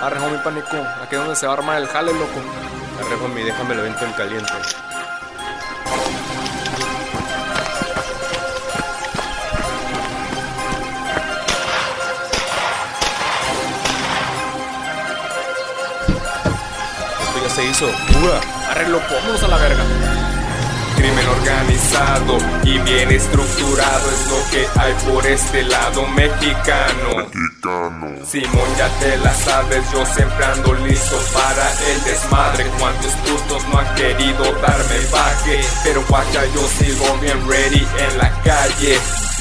Arre, homie pánico. Aquí es donde se va a armar el jale, loco. Arre, homie, déjame lo vento en caliente. Esto ya se hizo. ¡Uga! Arre, loco, vámonos a la verga. Crimen organizado y bien estructurado es lo que hay por este lado mexicano. Simón, ya te la sabes, yo siempre ando listo para el desmadre. Cuántos putos no han querido darme baje, pero guacha, yo sigo bien ready en la calle.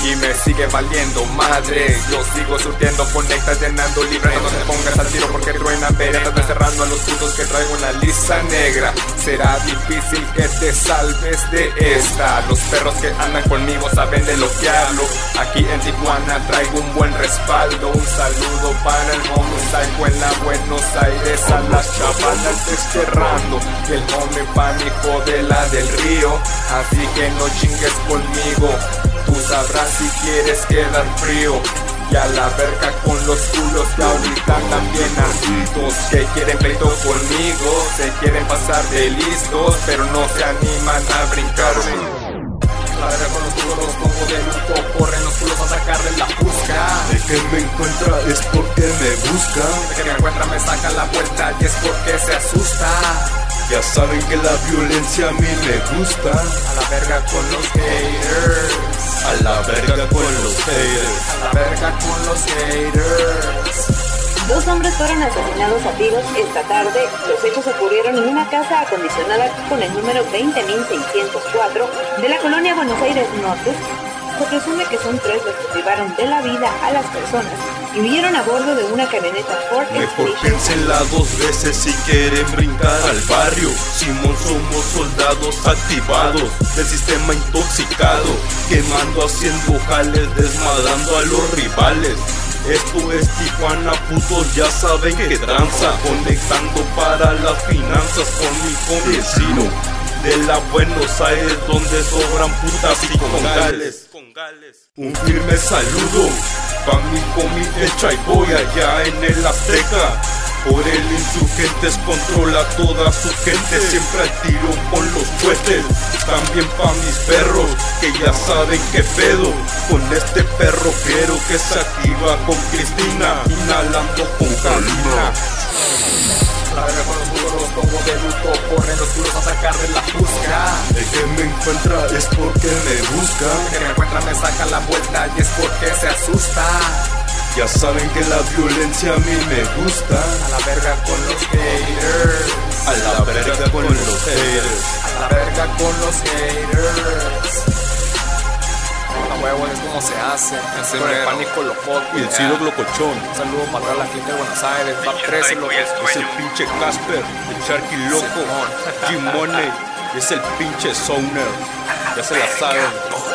Y me sigue valiendo madre. Yo sigo surtiendo conectas, llenando libras No te pongas al tiro porque truena veredas Desterrando a los putos que traigo en la lista negra. Será difícil que te salves de esta. Los perros que andan conmigo saben de lo que hablo. Aquí en Tijuana traigo un buen respaldo. Un saludo para el homie Psycho en la Buenos Aires A las chavalas desterrando. El hombre pánico de la del río. Así que no chingues conmigo Tú sabrás si quieres quedar frío. Y a la verga con los culos que ahorita también adultos Que quieren pleito conmigo, se quieren pasar de listos Pero no se animan a brincarme. La verga con los culos los pongo de luto Corren los culos a sacarle la busca El que me encuentra es porque me busca. El que me encuentra me saca la vuelta y es porque se asusta Ya saben que la violencia a mí me gusta. A la verga con los haters A la verga con los haters. A la verga con los haters Dos hombres fueron asesinados a tiros esta tarde. Los hechos ocurrieron en una casa acondicionada con el número 20.604 de la colonia Buenos Aires Norte. Se presume que son tres los que privaron de la vida a las personas y huyeron a bordo de una camioneta Ford Mejor piénsenla dos veces si quieren brincar al barrio. Simón somos soldados activados del sistema intoxicado, quemando, haciendo jales, desmadrando a los rivales. Esto es Tijuana, putos ya saben que tranza, conectando para las finanzas con mi convecino de la Buenos Aires donde sobran putas y congales. Un firme saludo pa' mi comi el Chayboy allá en el Azteca. Por el insurgentes controla toda su gente, siempre al tiro con los cohetes. También pa' mis perros, que ya saben qué pedo. Con este perro quiero que se activa con Cristina, inhalando con Karina. Corren los culos a sacarle la busca El que me encuentra es porque me busca. El que me encuentra me saca la vuelta y es porque se asusta Ya saben que la violencia a mí me gusta. A la verga con los haters A la verga con los haters. A la verga con los haters se hace. Ese Con el pánico locote. Y el Ciro Glocochón. Un saludo para toda la gente de Buenos Aires. Va 13, loco. Es el pinche Casper, el Sharky loco, Jim Money, es el pinche Soner. Ya se la saben.